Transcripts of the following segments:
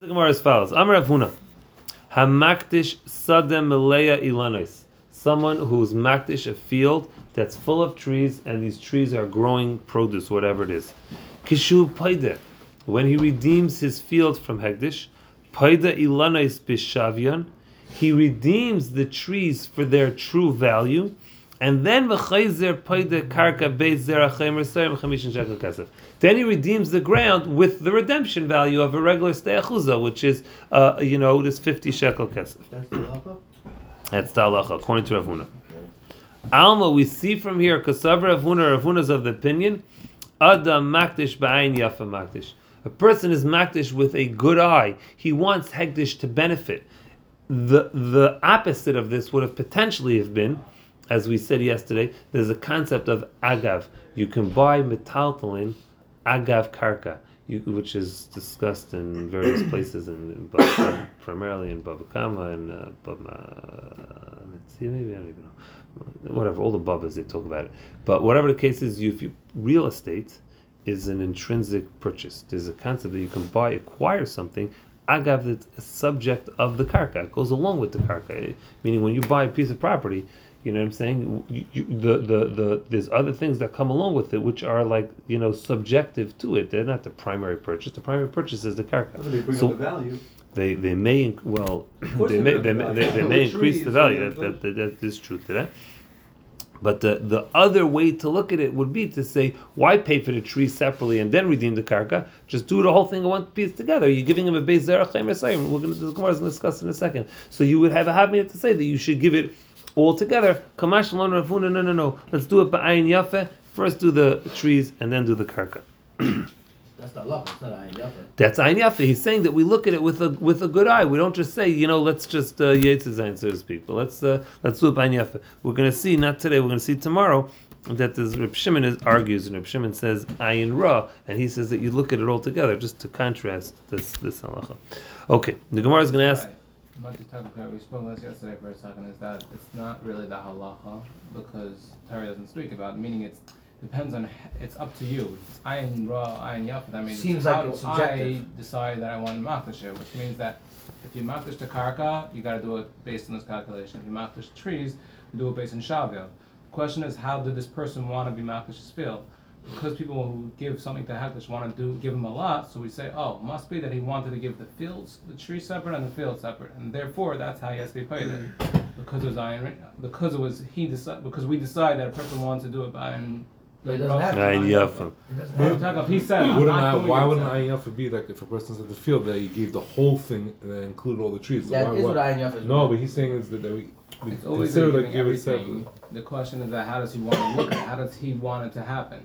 The Gemara as follows: Amar Rav Huna, Hamakdish Sadem Meleya Ilanos. Someone who's makdish a field that's full of trees, and these trees are growing produce, whatever it is. Kishu Paida, when he redeems his field from Hegdish, Paida Ilanos Bishavian, he redeems the trees for their true value and then v'chayzer paida karka beit zerachem resayim chamishin shekel kesef. Then he redeems the ground with the redemption value of a regular steachuza, which is, uh, you know, this fifty shekel kesef. That's the halacha? That's the halacha, according to Rav Huna. Alma, we see from here, Kasav Rav Huna, Rav Huna's of the opinion, Adam makdish ba'ayin yafa makdish. A person is makdish with a good eye. He wants hegdish to benefit. The the opposite of this would have potentially have been as we said yesterday, there's a concept of agav. You can buy metaltalin agav karka, you, which is discussed in various places, in, in Bava- primarily in Bava Kama and uh, Bava, maybe I don't even know. Whatever, all the Babas they talk about it. But whatever the case is, you, if you, real estate is an intrinsic purchase. There's a concept that you can buy, acquire something. Agav, that's a subject of the karka. It goes along with the karka. Meaning, when you buy a piece of property, you know what I'm saying? You, you, the, the, the, there's other things that come along with it, which are like, you know, subjective to it. They're not the primary purchase. The primary purchase is the karka. They bring So- up the value. They, they may, well, they may, they, may- they, they may increase the value. That, that, that, is true to that. But the, the other way to look at it would be to say, why pay for the tree separately and then redeem the karka? Just do the whole thing in one piece together. You're giving him a base Messiah. We're going to, the Gemara is going to discuss in a second. So you would have a habit to say that you should give it all together. Kamash lon rafuna. No, no, no. Let's do it ba'ayin yafe. First do the trees and then do the karka. That's the halacha, it's not ayin yafa. That's Ayin Yafa. He's saying that we look at it with a with a good eye. We don't just say, you know, let's just uh, Zayin, so to speak. But let's uh, let's do it Ayin Yafa. We're going to see not today. We're going to see tomorrow that this Reb Shimon is, argues, and Reb Shimon says Ayin Ra, and he says that you look at it all together, just to contrast this this halacha. Okay, the Gemara is going to ask. Right. About this type of clarity, we spoke this yesterday for a second, is that it's not really the halacha because Torah doesn't speak about it, meaning it's depends on it's up to you. It's ayin ra, ayin yaf. That means Seems how like it's do I decide that I want it, which means that if you makdish the karka, you got to do it based on this calculation. If you makdish trees, you do it based on shavil. The question is, how did this person want to be makdish his field? Because people who give something to Hekdesh want to do give him a lot, so we say, oh, must be that he wanted to give the fields, the tree separate and the field separate, and therefore that's how he has to be paid. Mm. Because it was iron, because it was he decide, because we decide that a person wants to do it by iron. But it doesn't have to. Ayin Yafa. It doesn't We're talking He said, Wouldn't I, why wouldn't so- Ayin Yafa be like if a person's at the field that he gave the whole thing and then included all the trees? That why, is what ayin yafa is. No, but he's saying is that, that we, we It's always consider giving like give it everything. The question is that how does he want to look at? it? How does he want it to happen?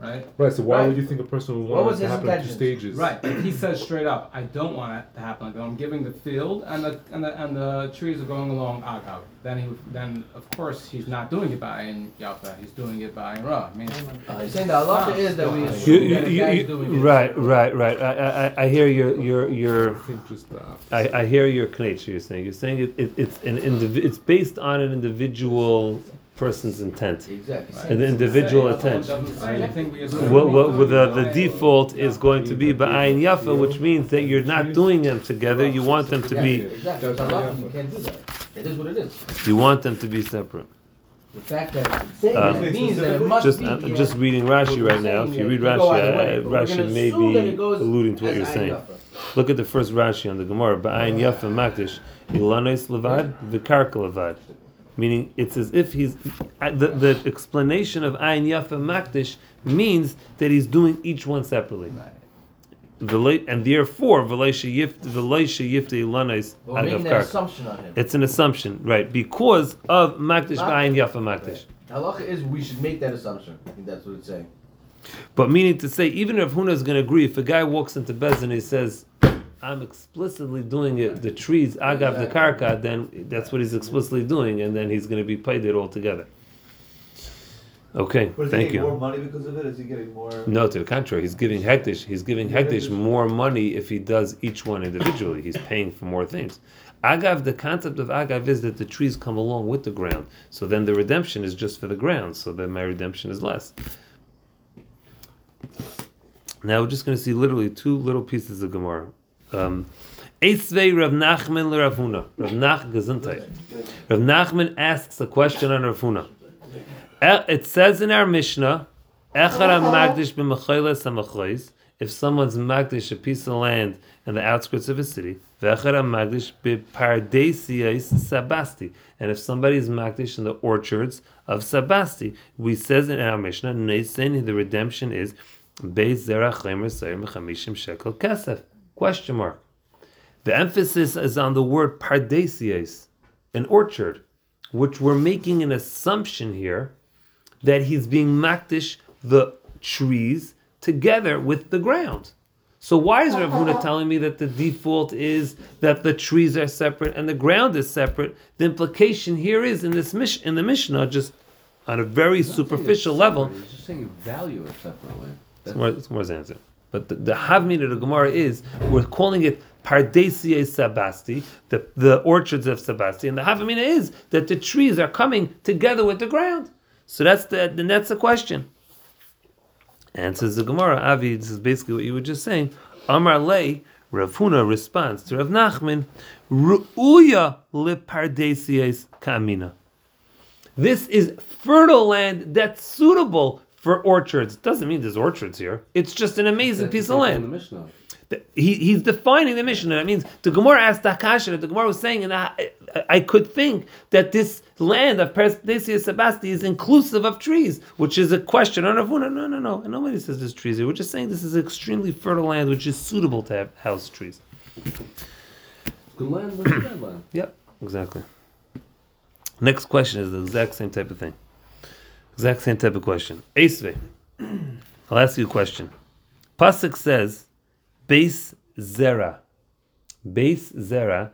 Right. Right. So why Right. would you think a person would What want was it to his happen in two intentions? stages? Right. He says straight up, I don't want it to happen like that. I'm giving the field and the and the and the trees are going along agav. Then he then of course he's not doing it by in Yafa. He's doing it by in Ra. I mean, Uh, he's saying the halacha is that we You, assume you, that you, you- doing it. right, right, right. I, I, I- I hear your your your. I think just the opposite. I, I hear your knetch you're saying. You're saying it, it, it's an indiv- it's based on an individual person's intent. Exactly. An individual Say, intent. doesn't say anything we assume. What, what, what the, the default is going to be ba'ayin yafa, which means that you're not doing them together. You want them to be Exactly. It's halacha, you can't do that. It is what it is. you want them to be separate. The fact that it's saying Um, that means that it must Just be. I'm just reading Rashi right now. If you read Rashi, uh, Rashi may be alluding to what you're saying. Look at the first Rashi on the Gemara. Ba'ayin yafa makdish ilanos levad v'karka levad. Meaning, it's as if he's the, the explanation of ayin yafa makdish means that he's doing each one separately. V'lei- And therefore, v'lei sheyift v'lei sheyift ilanos We're making agav that karka. assumption on him. It's an assumption, right? Because of makdish ba'ayin yafa makdish. Halacha is we should make that assumption. I think that's what it's saying. But meaning to say, even if Huna is going to agree, if a guy walks into Bez and he says, I'm explicitly doing it, the trees, agav the karka, then that's what he's explicitly doing, and then he's going to be paid it all together. Okay, But is he thank getting more you. money because of it? Is he getting more? No, to the contrary, he's giving Hektish, he's giving Hektish more money if he does each one individually. He's paying for more things. Agav, the concept of Agav is that the trees come along with the ground. So then the redemption is just for the ground, so then my redemption is less. Now we're just going to see literally two little pieces of Gemara. Um, Eisvei Rav Nachman Rav Huna. Rav Nach Gesundheit. Rav Nachman asks a question on Rav Huna. Eh, It says in our Mishnah, Echad Magdish b'machayles ha'machayis, if someone's Magdish a piece of land in the outskirts of a city, V'echad Magdish b'pardesiyais sabasti, and if somebody is Magdish in the orchards of Sabasti, we says in our Mishnah, Neisen, the redemption is Beis Zerach Chemer Sayim Chamishim Shekel Kesef. Question mark. The emphasis is on the word pardesies, an orchard, which we're making an assumption here that he's being makdish the trees together with the ground. So why is Rav Huna telling me that the default is that the trees are separate and the ground is separate? The implication here is in this mish in the Mishnah, just on a very superficial level, He's just saying value it separately. it's more, more answer. But the, the Havmin of the Gemara is we're calling it Pardesie Sabasti, the, the orchards of Sabasti, and the Havamina is that the trees are coming together with the ground. So that's the then that's the question. Answers the Gemara, Avi, this is basically what you were just saying. Amar Le, Rav Huna responds to Rav Nachman, Ru'uya le Pardesies Kamina. This is fertile land that's suitable for orchards. Doesn't mean there's orchards here. It's just an amazing piece of land. The. He, he's defining the Mishnah. That means the Gemara asked Takasha. The Gemara was saying, and I, I could think that this land of Persedesia Sebasti is inclusive of trees, which is a question on no, No, no, no. And nobody says there's trees here. We're just saying this is extremely fertile land, which is suitable to have house trees. Good land bad land. Yep, exactly. Next question is the exact same type of thing. Exact same type of question. Esve. I'll ask you a question. Pasuk says, base zera. Base zera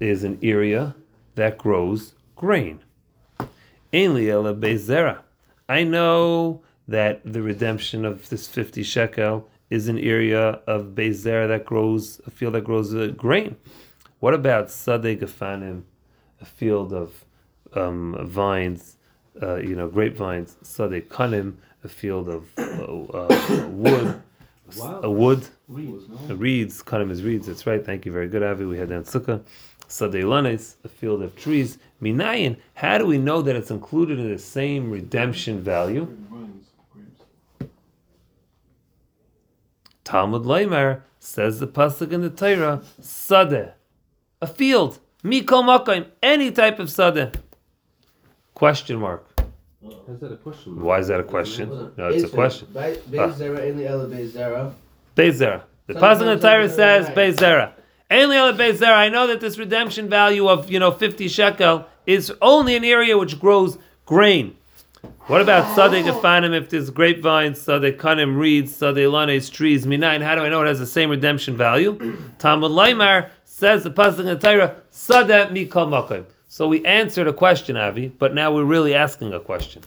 is an area that grows grain. Ainli ela base zera. I know that the redemption of this 50 shekel is an area of base zera that grows, a field that grows uh, grain. What about Sadeh Gafanim, a field of um, vines, uh, you know, grapevines, Sadeh Kanim, a field of uh, uh, wood, a wood, uh, reeds, Kanim is reeds, that's right, thank you, very good, Avi, we had that in Sukkah. Sadeh Lanes, a field of trees. Minayin, how do we know that it's included in the same redemption value? Talmud Leimer says the pasuk in the Torah, Sadeh, a field, mikol makayim, any type of sadeh. Question mark. Is that a question? Why is that a question? No, it's a question. Ah. Beis Zera, in the Ela Bezera. The pasuk in the Torah says right. Bezera. Only on the Bezera. I know that this redemption value of you know fifty shekel is only an area which grows grain. What about Sadeh Gefanim if there's grapevines, Sadeh Kanim reeds, Sadeh Lanes trees, Minayin? How do I know it has the same redemption value? Talmud Laimar says the pasuk in the Torah, Sadeh Mikol Makom. So we answered a question, Avi, but now we're really asking a question.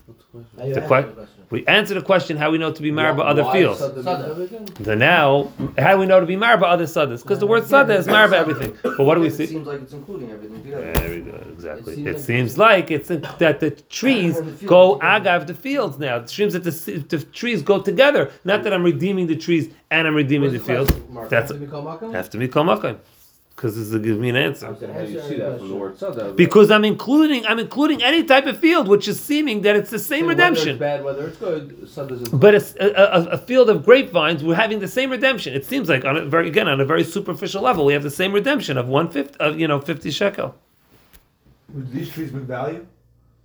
The que- we answered a question how we know to be married by other fields. So now, how do we know to be married by other saddas? Because the word saddah is married by everything. But what do we see? It seems like it's including everything together. Very good, exactly. It It seems seems like it's in, that the trees the go together. agav the fields now. It seems that the, the trees go together. Not that I'm redeeming the trees and I'm redeeming the fields. That's have to be kol makom. Because this will give me an answer. How do you see that from the word Sada? Because I'm including I'm including any type of field, which is seeming that it's the same Whether redemption. it's bad, whether it's good, Sada's included. But it's a, a, a field of grapevines. We're having the same redemption. It seems like on a very again on a very superficial level, we have the same redemption of one fifth of you know fifty shekel. Would these trees bring value?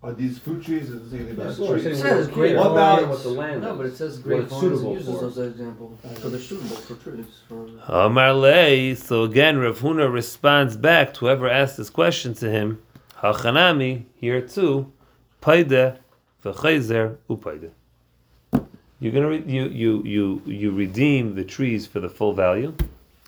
Are these fruit trees? Is it anything about Sure, trees? saying It says what- great What what about- value what the land No, but it says What great it's vines and suitable uses for. those as example. So they're suitable for trees. For Amar lei. So again, Rav Huna responds back to whoever asked this question to him. Hachanami here too. Paide v'chayzer upaide. You're gonna re- you you you you redeem the trees for the full value,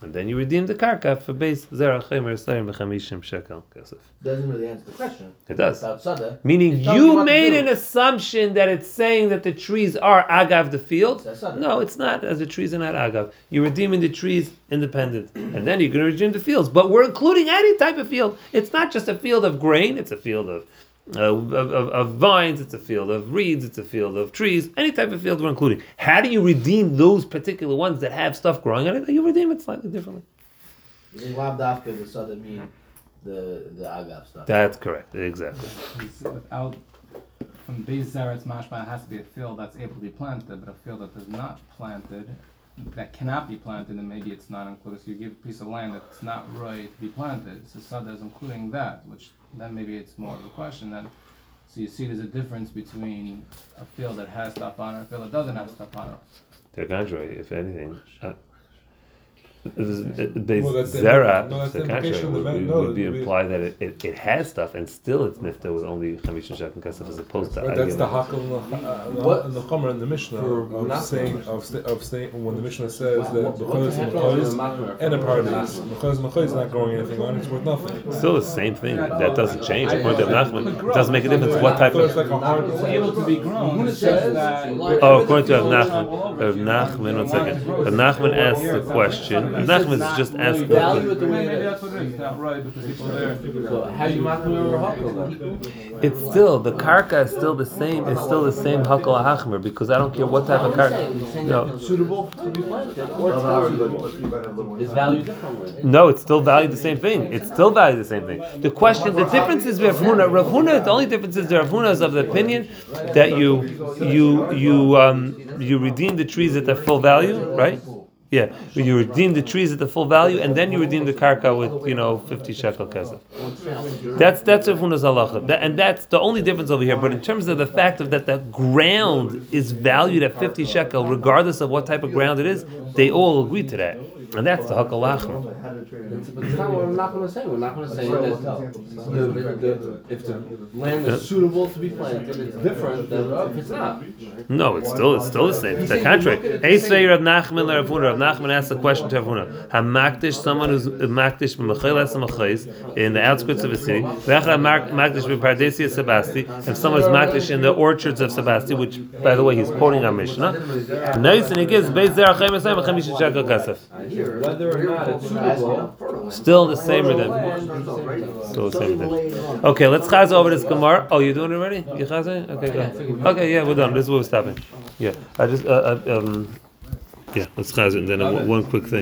and then you redeem the karka for base zera chemer sayim b'chamishim shekel kesef. Doesn't really answer the question. It does. Sada. Meaning you you what to made an assumption that it's saying that the trees are agav the field. That's not it. No, it's not. As the trees are not agav. You're redeeming the trees independent, and then you're going to redeem the fields. But we're including any type of field. It's not just a field of grain. It's a field of. Uh, of, of, of vines, it's a field of reeds, it's a field of trees, any type of field we're including. How do you redeem those particular ones that have stuff growing on it? You redeem it slightly differently. Lab dafka the sada mean the the agav stuff. That's correct. Exactly. Without, from base Zeretz mashma, it has to be a field that's able to be planted, but a field that is not planted, that cannot be planted, and maybe it's not included. So you give a piece of land that's not right to be planted, so Sada is including that, which then maybe it's more of a question then. So you see there's a difference between a field that has stuff on it, a field that doesn't have stuff on it. The contrary, if anything. Uh, Beis Well, Zera, no, the the contrary, of the would, ban- would, no, would be we- implied that it, it, it has stuff and still it's nifta with only chamisha shek and kasef as opposed to Right, that's the agim. hakel in the, uh, What- the Chomer in the Mishnah For of not- saying of, sta- of saying when the Mishnah says that What- what b'chodes and happen with b'chodes a makmer? and a paradise, b'chodes and b'chodes is not growing anything on, it's worth nothing. Still the same thing. That doesn't change. According to Nachman, it doesn't make a difference what type of. like a. It's able to be grown, it's just that. Oh, according to Rav Nachman, Rav Nachman, one second. Rav Nachman asked the question. Rav Nachman is just asking. Value it the way Maybe that's what it is, it's not right, because people there. So how you makmer or hakel then? It's still the karka is still the same. It's still the same hakol hachmer because I don't care what type of karka. No, Suitable to be planted or it's not suitable. It's valued differently. no, it's still valued the same thing. It's still valued the same thing. The question, the difference is Rav Huna. Rav Huna, the only difference is Rav Huna is of the opinion that you you you um you redeem the trees at their full value, right? Yeah, you redeem the trees at the full value, and then you redeem the karka with you know fifty shekel kesef. That's that's Rav Huna's halacha, That- and that's the only difference over here. But in terms of the fact of that the ground is valued at fifty shekel, regardless of what type of ground it is, they all agree to that, and that's the. But it's not what we're not gonna say. We're not gonna say that if the land is suitable to be planted, it's different than if it's not. No, it's still it's still the same. It's the contrary. Rav Nachman Rav Huna. Rav Nachman asked the question to Huna: Hamakdish, someone who's makdish b'machaylas machayis in the outskirts of a city. Mak- makdish b'pardesia Sebasti. If someone's makdish in the orchards of Sebasti, which by the way he's quoting our Mishnah. Nice, and he gives zera chayim esayim v'chamishin shekel kasef. Still the same redemption. Still the same redemption. Okay, let's chaz over this Gemara. Oh, you're doing it already? You chazing? Okay, go. Okay, yeah, we're done. This is where we're stopping. Yeah, I just uh, uh, um, yeah, let's chaz it and then one quick thing.